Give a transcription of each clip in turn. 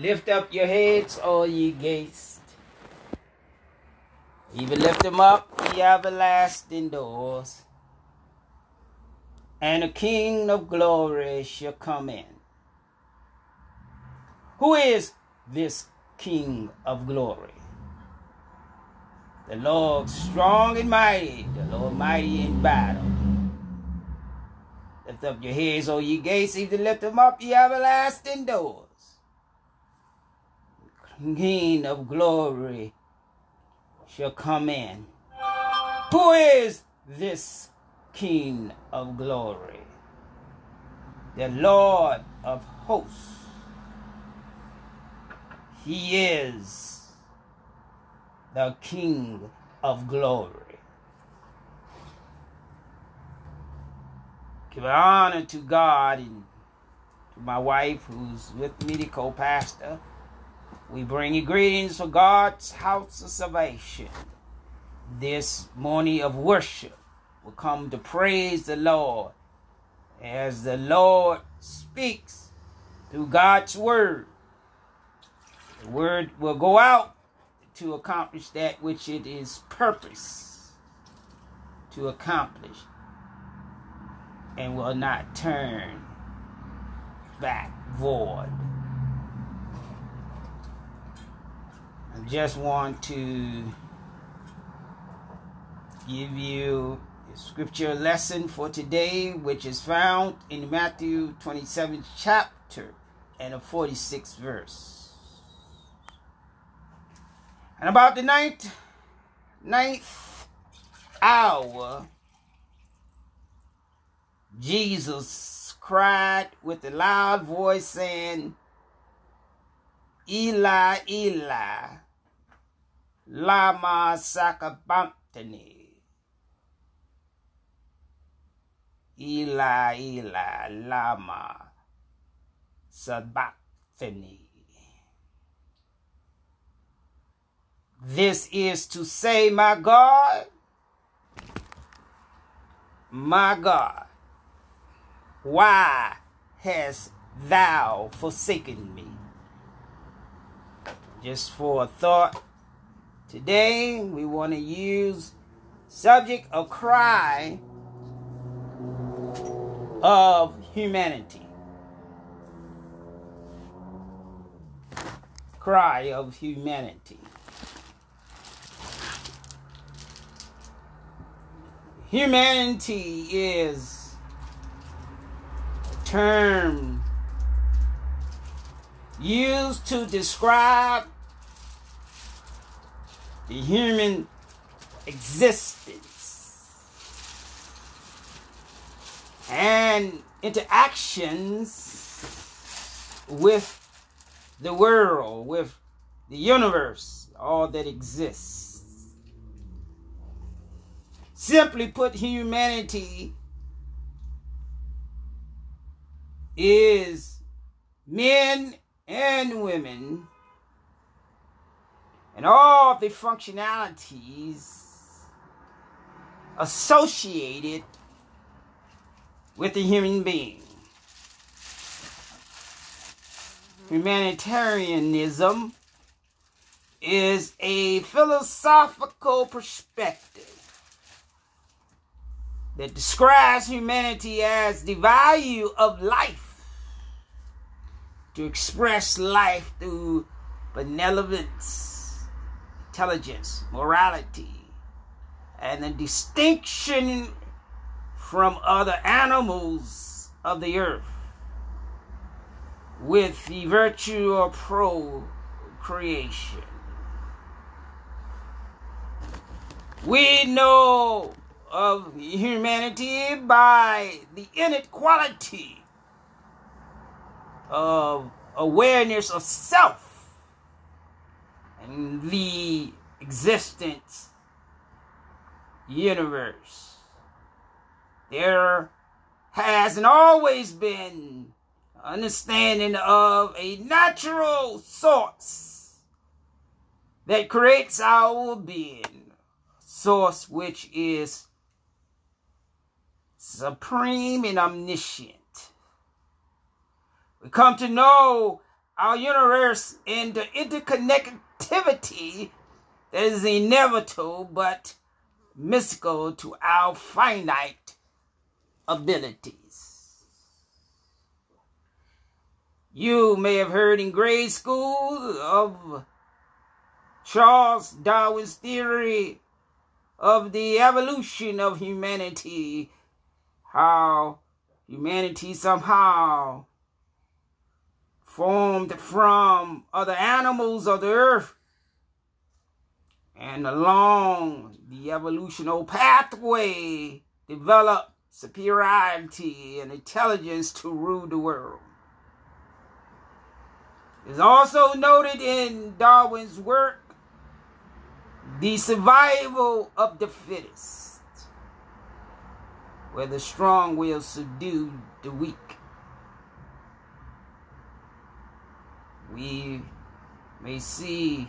Lift up your heads, all ye gates. Even lift them up, ye everlasting doors. And the King of glory shall come in. Who is this King of glory? The Lord strong and mighty, the Lord mighty in battle. Lift up your heads, O ye gates, even lift them up, ye everlasting doors. King of glory shall come in. Who is this King of glory? The Lord of hosts. He is the King of glory. Give honor to God and to my wife who's with me, the co-pastor. We bring you greetings for God's house of salvation. This morning of worship we come to praise the Lord as the Lord speaks through God's word. The word will go out to accomplish that which it is purpose to accomplish and will not turn back void. Just want to give you a scripture lesson for today, which is found in Matthew 27th chapter and the 46th verse. And about the ninth, ninth hour, Jesus cried with a loud voice, saying, Eli, Eli, Lama Sabachthani. Eli, Eli, Lama Sabachthani. This is to say, my God, my God, why hast thou forsaken me? Just for a thought, today we want to use subject of cry of humanity. Cry of humanity. Humanity is a term used to describe the human existence and interactions with the world, with the universe, all that exists. Simply put, humanity is men and women and all the functionalities associated with the human being. Humanitarianism is a philosophical perspective that describes humanity as the value of life, to express life through benevolence, intelligence, morality, and the distinction from other animals of the earth with the virtue of procreation. We know of humanity by the inequality of awareness of self the existence universe. There has and always been understanding of a natural source that creates our being, source which is supreme and omniscient. We come to know our universe and the interconnectivity that is inevitable but mystical to our finite abilities. You may have heard in grade school of Charles Darwin's theory of the evolution of humanity, how humanity somehow formed from other animals of the earth. And along the evolutional pathway, develop superiority and intelligence to rule the world. It's also noted in Darwin's work the survival of the fittest, where the strong will subdue the weak. We may see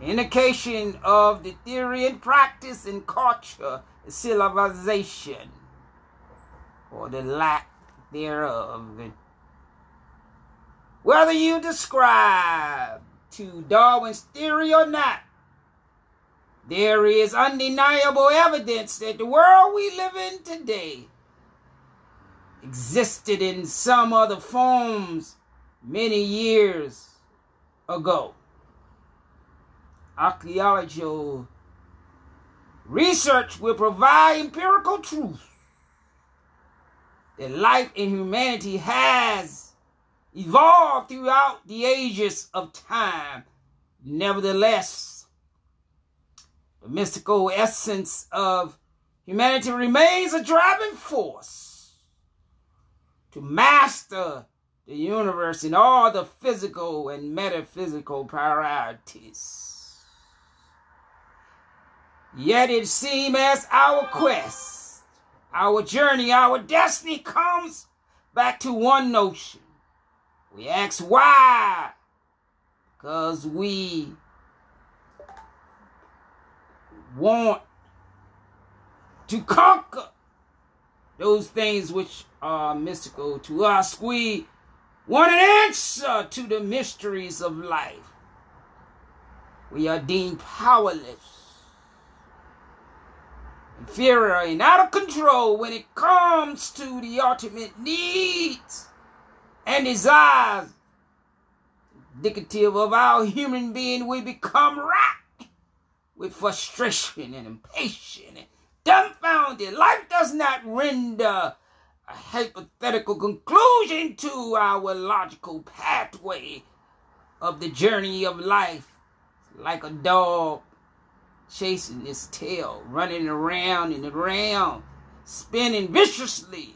indication of the theory and practice in culture, civilization, or the lack thereof. Whether you describe to Darwin's theory or not, there is undeniable evidence that the world we live in today existed in some other forms many years ago. Archaeological research will provide empirical truth that life in humanity has evolved throughout the ages of time. Nevertheless, the mystical essence of humanity remains a driving force to master the universe in all the physical and metaphysical priorities. Yet it seems as our quest, our journey, our destiny comes back to one notion. We ask why? Because we want to conquer those things which are mystical to us. We want an answer to the mysteries of life. We are deemed powerless, and out of control when it comes to the ultimate needs and desires indicative of our human being, we become racked with frustration and impatient and dumbfounded. Life does not render a hypothetical conclusion to our logical pathway of the journey of life like a dog chasing its tail, running around and around, spinning viciously,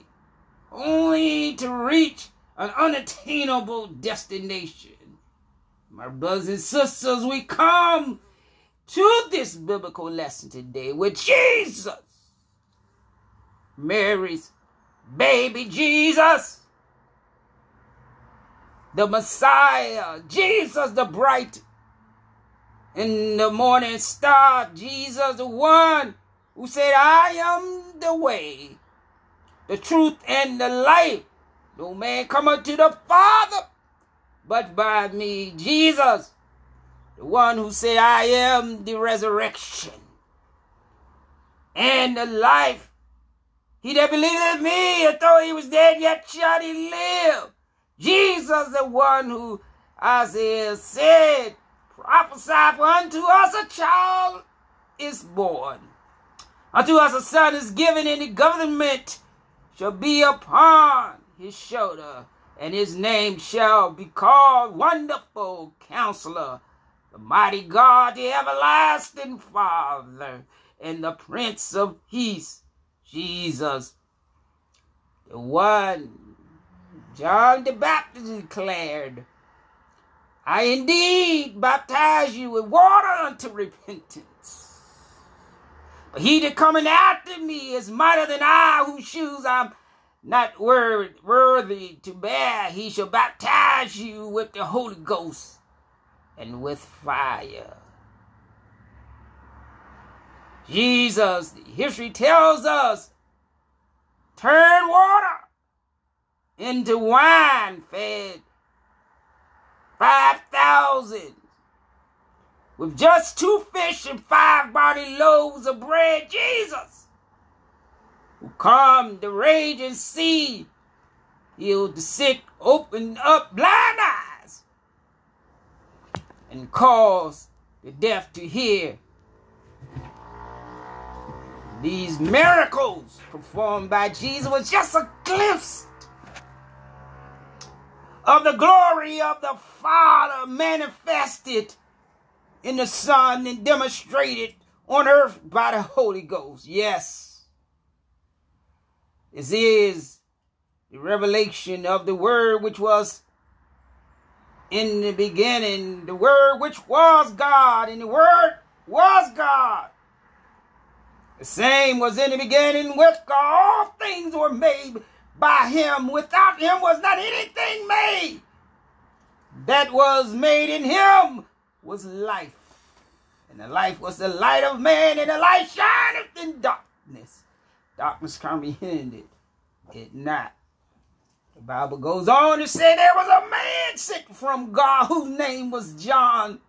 only to reach an unattainable destination. My brothers and sisters, we come to this biblical lesson today with Jesus, Mary's baby Jesus, the Messiah, Jesus the bright in the morning star, Jesus the one who said, I am the way, the truth, and the life. No man cometh to the Father but by me. Jesus, the one who said, I am the resurrection and the life. He that believeth in me, though he was dead, yet shall he live. Jesus, the one who Isaiah said, for unto us a child is born. Unto us a son is given, and the government shall be upon his shoulder, and his name shall be called Wonderful Counselor, the Mighty God, the Everlasting Father, and the Prince of Peace, Jesus, the one John the Baptist declared, I indeed baptize you with water unto repentance. But he that cometh after me is mightier than I, whose shoes I'm not worthy to bear. He shall baptize you with the Holy Ghost and with fire. Jesus, history tells us, turn water into wine, fed 5,000 with just two fish and five body loaves of bread. Jesus, who calmed the raging sea, healed the sick, opened up blind eyes, and caused the deaf to hear. These miracles performed by Jesus was just a glimpse of the glory of the Father manifested in the Son and demonstrated on earth by the Holy Ghost. Yes. This is the revelation of the Word which was in the beginning, the Word which was God, and the Word was God. The same was in the beginning with God. All things were made by Him. Without Him was not anything made. That was made in Him was life. And the life was the light of man, and the light shineth in darkness. Darkness comprehended it not. The Bible goes on to say there was a man sent from God whose name was John.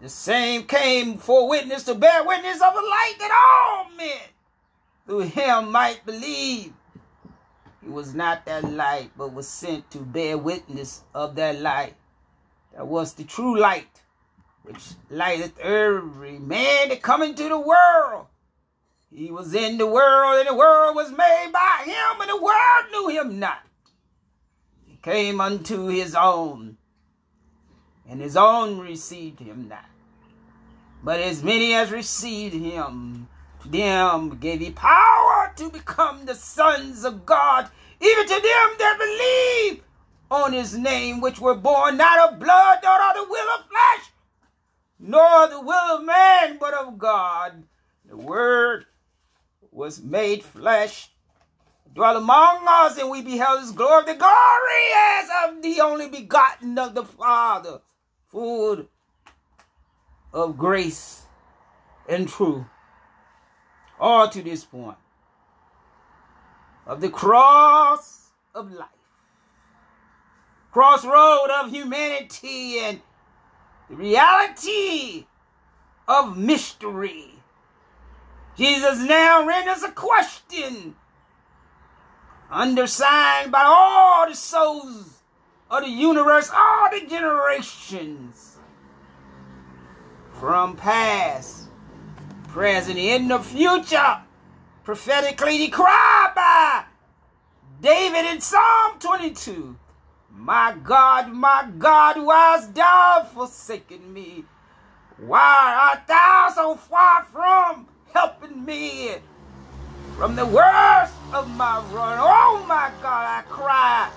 The same came for witness to bear witness of the light that all men through him might believe. Was not that light, but was sent to bear witness of that light. That was the true light, which lighteth every man that come into the world. He was in the world, and the world was made by him, and the world knew him not. He came unto his own, and his own received him not. But as many as received him, to them gave he power to become the sons of God, even to them that believe on his name, which were born not of blood, nor of the will of flesh, nor the will of man, but of God. The word was made flesh, dwell among us, and we beheld his glory, the glory as of the only begotten of the Father, full of grace and truth. All to this point of the cross of life, crossroad of humanity, and the reality of mystery. Jesus now renders a question undersigned by all the souls of the universe, all the generations from past, present, and the future, prophetically he by David in Psalm 22. My God, my God, why hast thou forsaken me? Why art thou so far from helping me from the worst of my run? Oh my God, I cry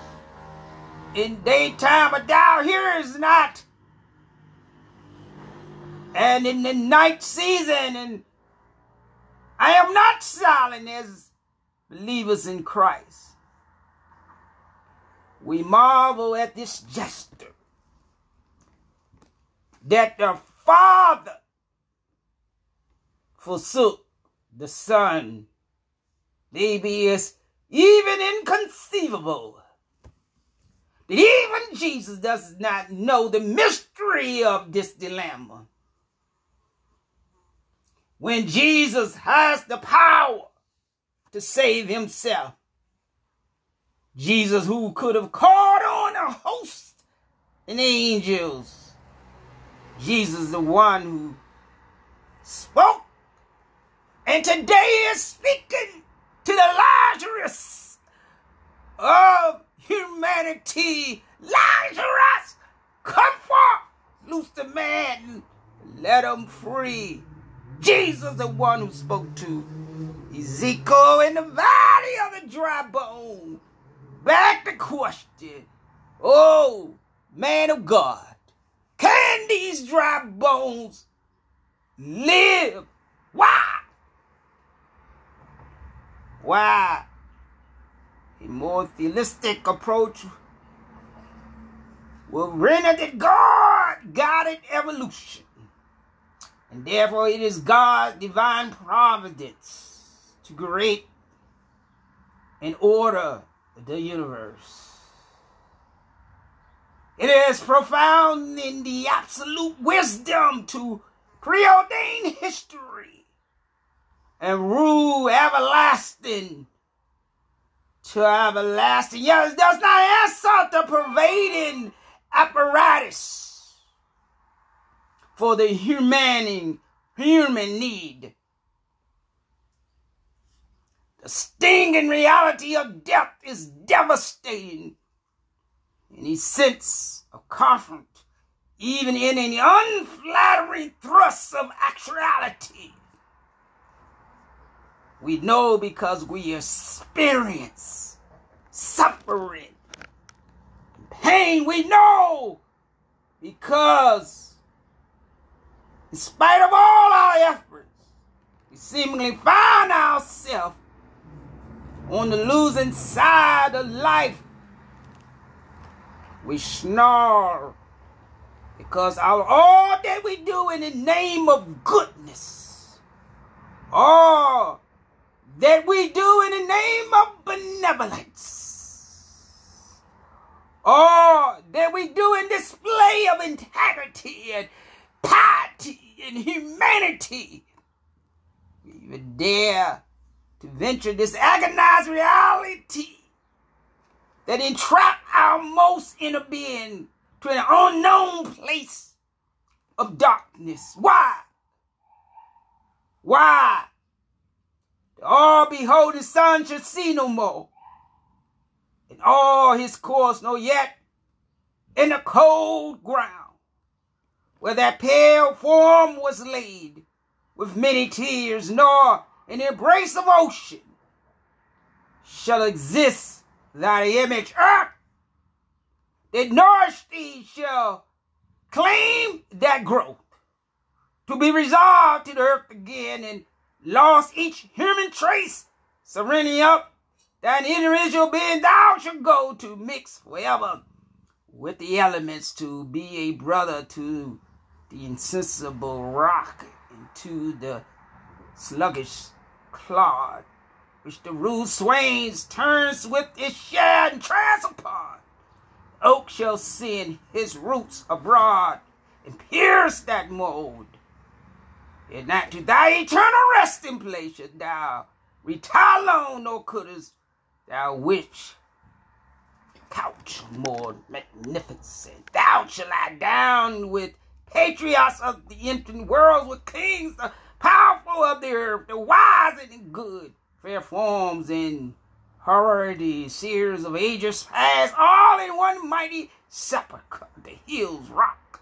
in daytime, but thou hearest not and in the night season, and I am not silent as believers in Christ. We marvel at this gesture that the Father forsook the Son. Maybe it's even inconceivable that even Jesus does not know the mystery of this dilemma when Jesus has the power to save himself. Jesus, who could have called on a host and angels. Jesus, the one who spoke and today is speaking to the Lazarus of humanity. Lazarus, come forth, loose the man, let him free. Jesus, the one who spoke to Ezekiel in the valley of the dry bone. Back to question. Oh, man of God, can these dry bones live? Why? Why? A more theistic approach will render that God guided evolution. And therefore, it is God's divine providence to create an order the universe. It is profound in the absolute wisdom to preordain history and rule everlasting to everlasting. Yes, does not answer the pervading apparatus for the human, human need. The sting and reality of death is devastating. any sense of comfort, even in any unflattering thrusts of actuality. We know because we experience suffering, pain. We know because, in spite of all our efforts, we seemingly find ourselves on the losing side of life. We snarl because our, all that we do in the name of goodness, all that we do in the name of benevolence, all that we do in display of integrity and piety and humanity, we even dare to venture this agonized reality that entrap our most inner being to an unknown place of darkness. Why? Why? All behold the sun should see no more. And all his course no yet in the cold ground, where that pale form was laid with many tears, nor in the embrace of ocean shall exist thy image. Earth that nourished thee shall claim that growth to be resolved to the earth again and lost each human trace surrendering up that individual being. Thou shalt go to mix forever with the elements to be a brother to the insensible rock and to the sluggish clod which the rude swains turns with its share and trance upon. Oak shall send his roots abroad and pierce that mold. And not to thy eternal resting place shalt thou retire alone, nor couldst thou wish couch more magnificent. Thou shalt lie down with patriots of the ancient world, with kings, powerful of the earth, the wise and good, fair forms and Already, seers of ages past, all in one mighty sepulchre, the hills rock,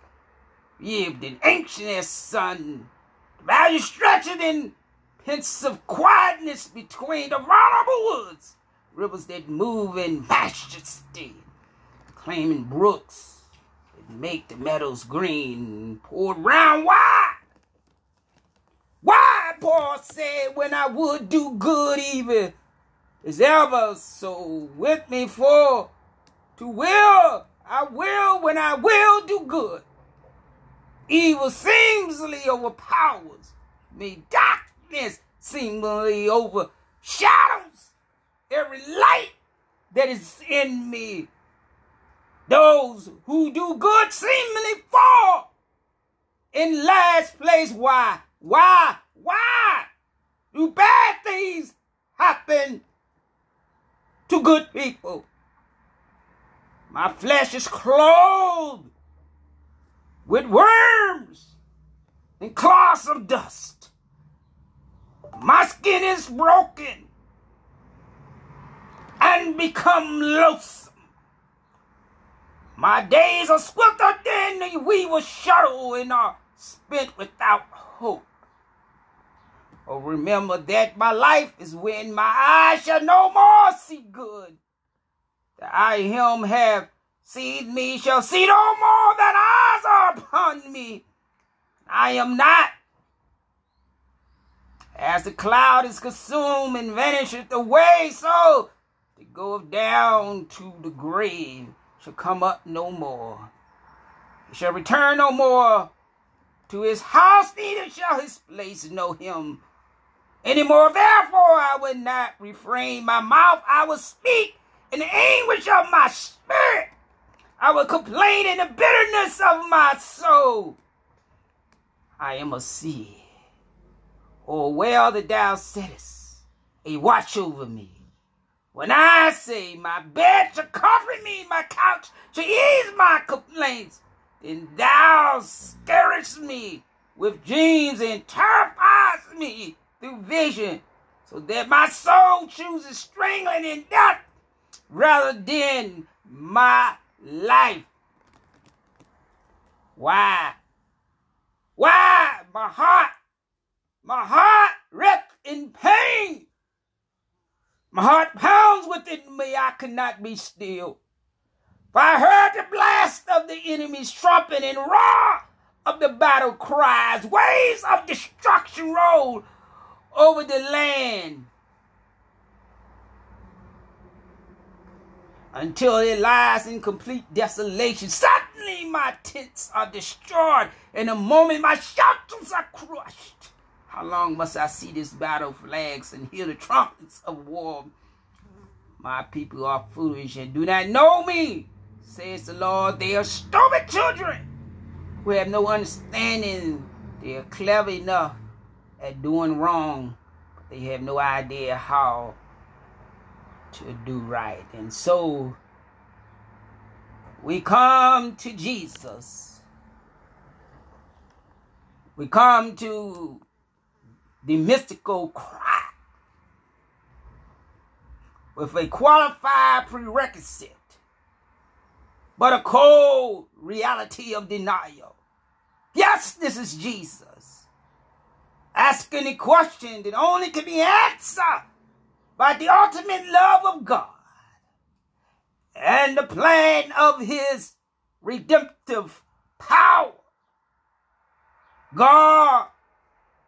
lived in ancient sun, the valley stretching in pensive quietness between the vulnerable woods, rivers that move in majesty, claiming brooks that make the meadows green, poured round wide. Paul said, when I would do good, even is ever so with me for to will I will when I will do good. Evil seemingly overpowers me. Darkness seemingly overshadows every light that is in me. Those who do good seemingly fall in last place. Why? Why? Why do bad things happen to good people. My flesh is clothed with worms and cloths of dust. My skin is broken and become loathsome. My days are swifter than the weaver's shuttle and are spent without hope. Oh, remember that my life is when my eyes shall no more see good. That I him have seen me shall see no more that eyes are upon me. I am not. As the cloud is consumed and vanisheth away, so to go down to the grave shall come up no more. He shall return no more to his house, neither shall his place know him anymore. Therefore, I would not refrain my mouth. I will speak in the anguish of my spirit. I will complain in the bitterness of my soul. I am a sea. Oh, well that thou sittest, a watch over me. When I say my bed shall comfort me, my couch shall ease my complaints, then thou scarest me with dreams and terrifies me through vision, so that my soul chooses strangling in death rather than my life. Why? Why? My heart, my heart wrecked in pain. My heart pounds within me, I cannot be still. For I heard the blast of the enemy's trumpet and roar of the battle cries. Waves of destruction roll over the land. Until it lies in complete desolation. Suddenly my tents are destroyed. In a moment my shelters are crushed. How long must I see this battle flags and hear the trumpets of war? My people are foolish and do not know me, says the Lord. They are stupid children who have no understanding. They are clever enough at doing wrong, but they have no idea how to do right. And so we come to Jesus. We come to the mystical cry with a qualified prerequisite, but a cold reality of denial. Yes, this is Jesus. Asking a question that only can be answered by the ultimate love of God and the plan of his redemptive power. God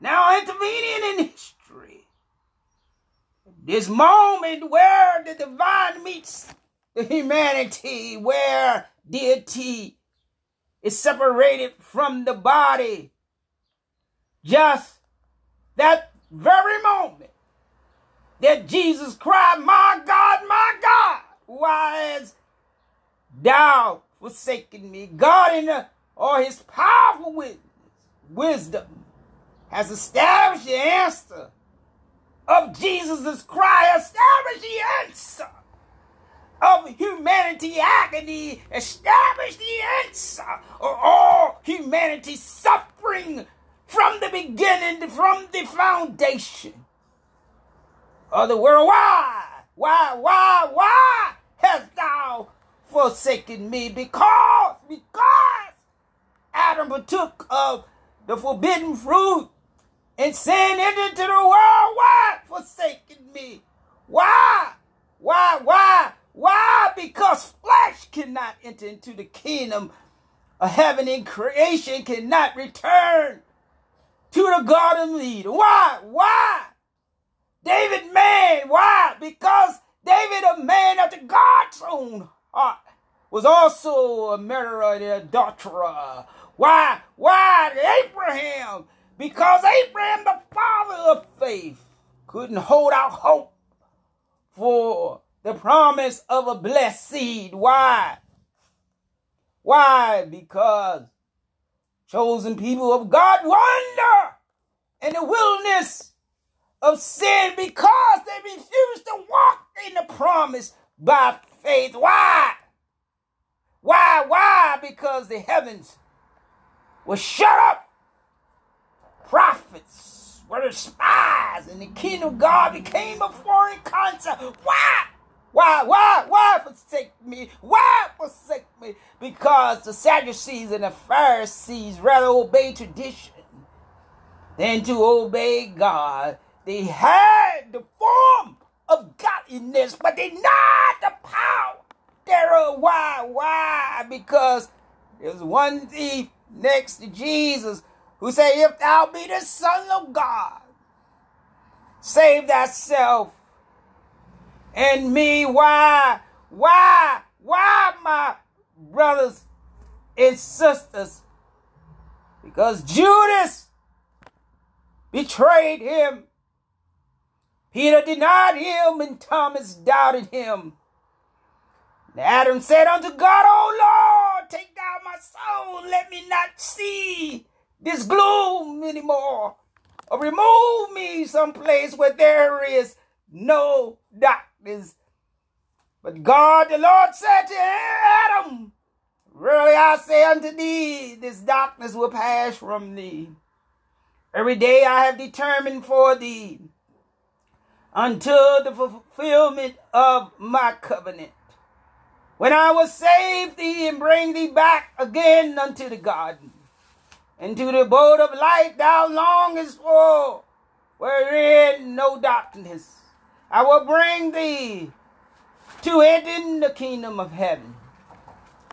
now intervening in history. This moment where the divine meets the humanity, where deity is separated from the body. Just that very moment that Jesus cried, My God, my God, why has thou forsaken me? God in or his powerful wisdom has established the answer of Jesus' cry, established the answer of humanity agony, established the answer of all humanity suffering from the beginning, from the foundation of the world. Why? Why, why, why hast thou forsaken me? Because, because Adam partook of the forbidden fruit and sin entered into the world. Why forsaken me? Why? Why? Why? Why? Because flesh cannot enter into the kingdom of heaven and creation cannot return to the Garden of Eden. Why? Why? David man. Why? Because David, a man after God's own heart, was also a murderer and adulterer. Why? Why? Abraham, because Abraham, the father of faith, couldn't hold out hope for the promise of a blessed seed. Why? Why? Because chosen people of God wander in the wilderness of sin because they refuse to walk in the promise by faith. Why? Why? Why? Because the heavens were shut up. Prophets were the spies, and the kingdom of God became a foreign concept. Why? Why? Why? Why forsake me? Why forsake me? Because the Sadducees and the Pharisees rather obey tradition than to obey God. They had the form of godliness, but they not the power thereof. Why? Why? Because there's one thief next to Jesus who said, If thou be the Son of God, save thyself and me. Why? Why? Why, my brothers and sisters? Because Judas betrayed him. Peter denied him, and Thomas doubted him. And Adam said unto God, O Lord, take thou my soul, let me not see this gloom anymore. Or remove me someplace where there is no darkness. But God, the Lord said to Adam, Really I say unto thee, this darkness will pass from thee. Every day I have determined for thee until the fulfillment of my covenant. when I will save thee and bring thee back again unto the garden, into the abode of light thou longest for, wherein no darkness. I will bring thee to it in the kingdom of heaven.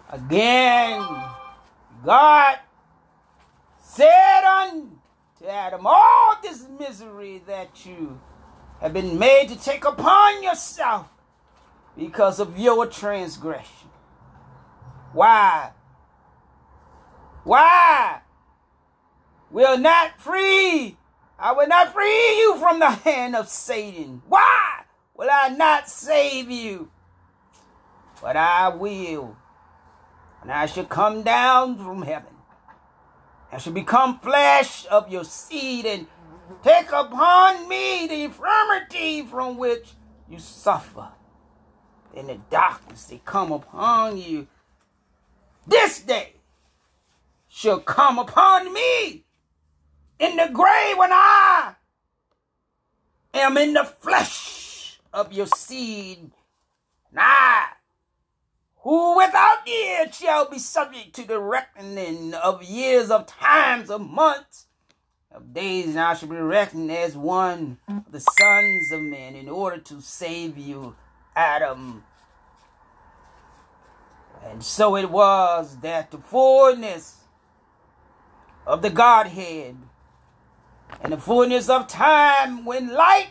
Again, God said unto Adam, all this misery that you have been made to take upon yourself because of your transgression. Why? Why? Will not free. I will not free you from the hand of Satan. Why will I not save you? But I will. And I shall come down from heaven. I shall become flesh of your seed and take upon me the infirmity from which you suffer in the darkness they come upon you. This day shall come upon me in the grave when I am in the flesh of your seed. And I, who without years shall be subject to the reckoning of years, of times, of months, of days, and I shall be reckoned as one of the sons of men in order to save you Adam. And so it was that the fullness of the Godhead and the fullness of time when light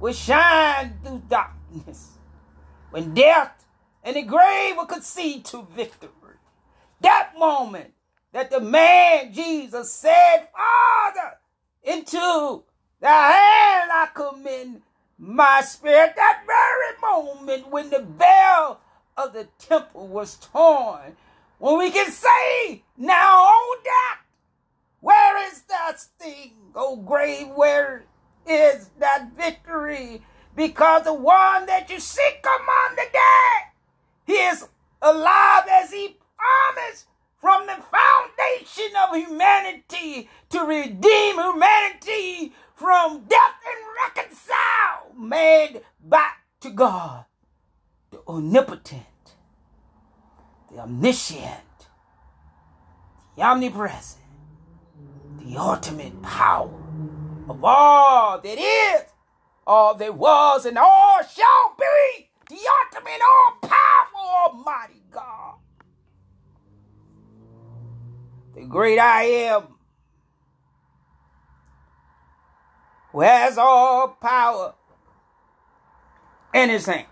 will shine through darkness, when death and the grave will concede to victory. That moment that the man Jesus said, Father, into thy hand I commend my spirit. That very moment when the veil of the temple was torn, when we can say, now, oh death, where is that sting? Oh grave, where is that victory? Because the one that you seek among the dead, he is alive as he promised from the foundation of humanity to redeem humanity from death and reconcile man back to God, the omnipotent, the omniscient, the omnipresent, the ultimate power of all that is, all that was, and all shall be, the ultimate, all powerful, almighty God the great I am, who has all power in his hand.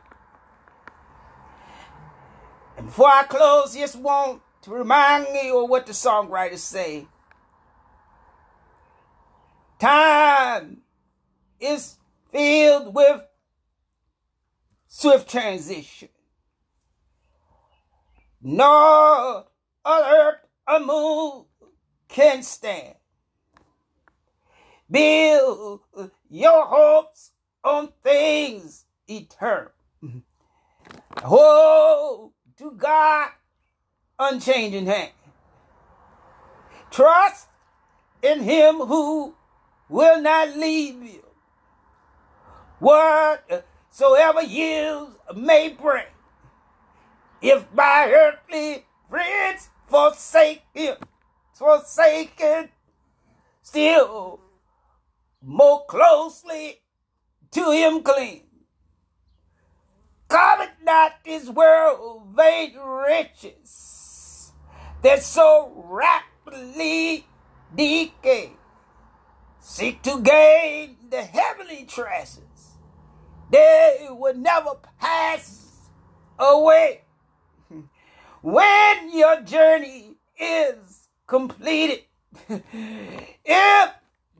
And before I close, just want to remind me of what the songwriters say. Time is filled with swift transition. No other a move can stand. Build your hopes on things eternal. Hold to God unchanging hand. Trust in him who will not leave you. Whatsoever uh, years may bring, if by earthly friends forsaken, forsaken, still more closely to him cling. Covet not this world vain riches that so rapidly decay. Seek to gain the heavenly treasures. They will never pass away when your journey is completed. if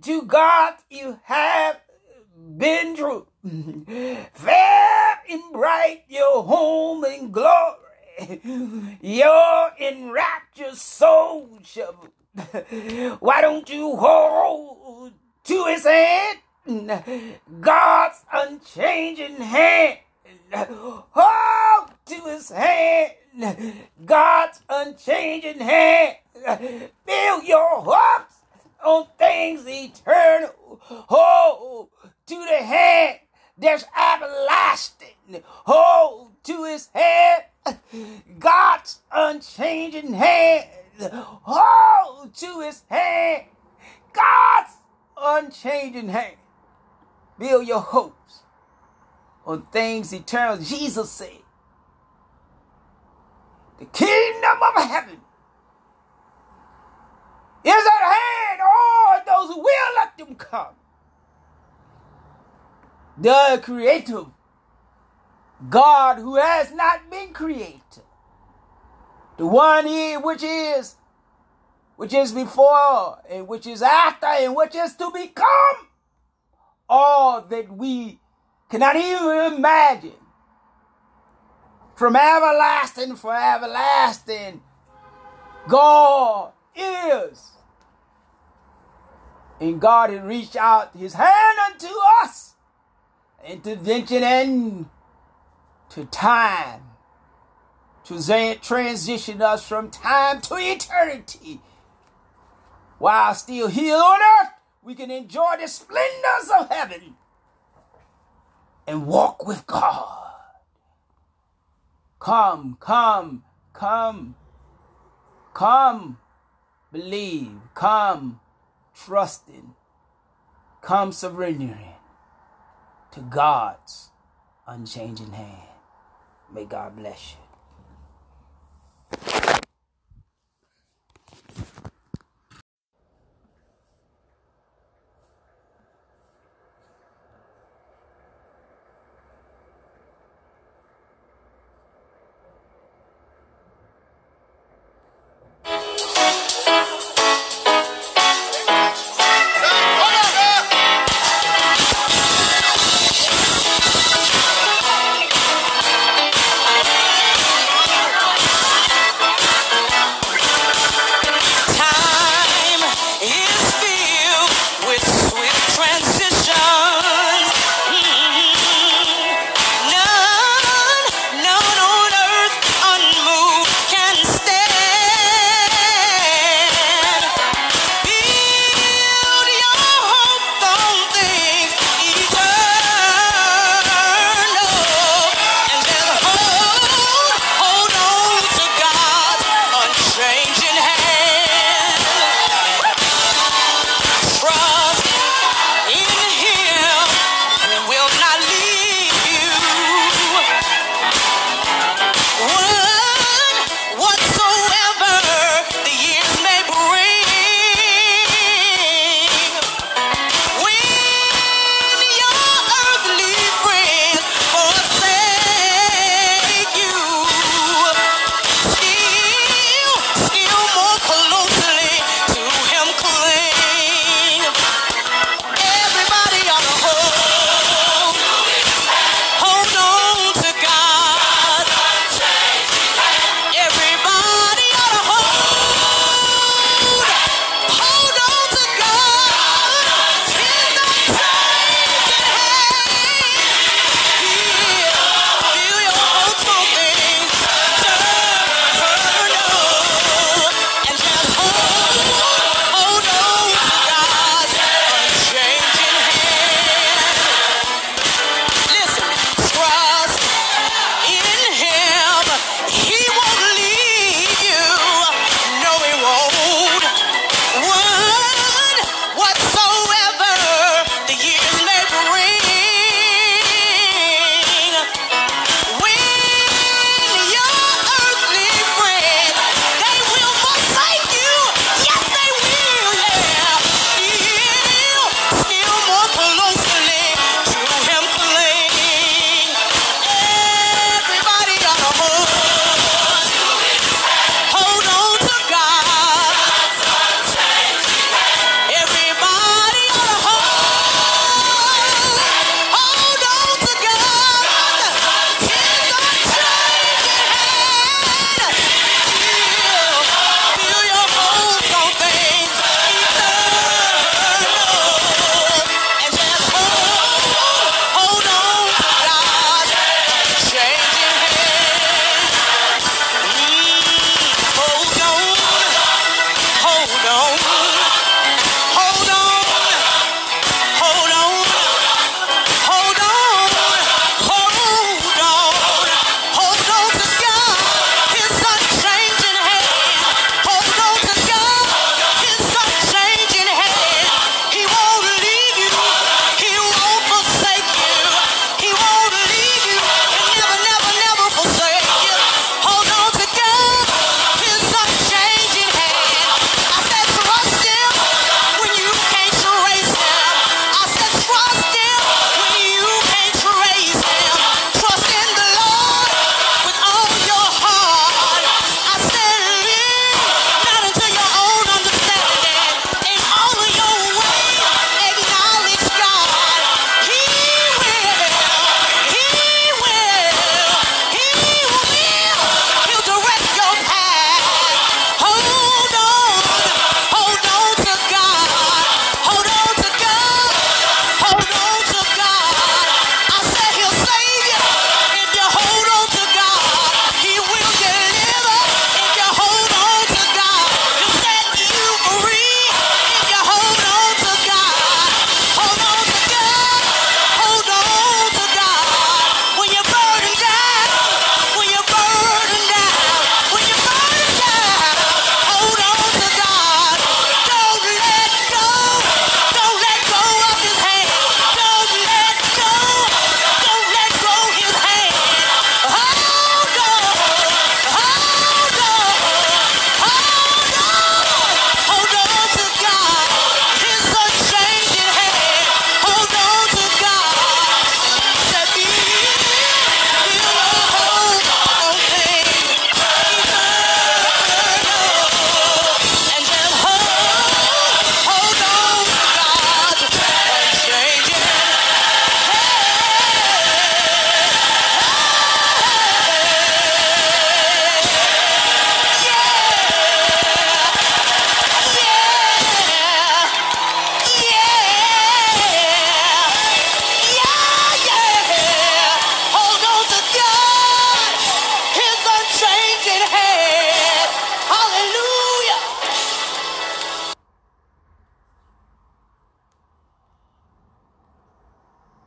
to God you have been true, fair and bright your home in glory, your enraptured soul shall. Why don't you hold to his hand? God's unchanging hand. Hold to his hand God's unchanging hand. Build your hopes on things eternal. Hold to the hand that's everlasting. Hold to his hand God's unchanging hand. Hold to his hand. God's unchanging hand. Build your hopes on things eternal. Jesus said, the kingdom of heaven is at hand. All those who will let them come. The creative God who has not been created. The one he which is, which is before, and which is after, and which is to become. All that we cannot even imagine. From everlasting for everlasting, God is. And God had reached out his hand unto us, intervention and to time, to transition us from time to eternity. While still here on earth, we can enjoy the splendors of heaven and walk with God. Come, come, come, come, believe, come, trusting, come surrendering to God's unchanging hand. May God bless you.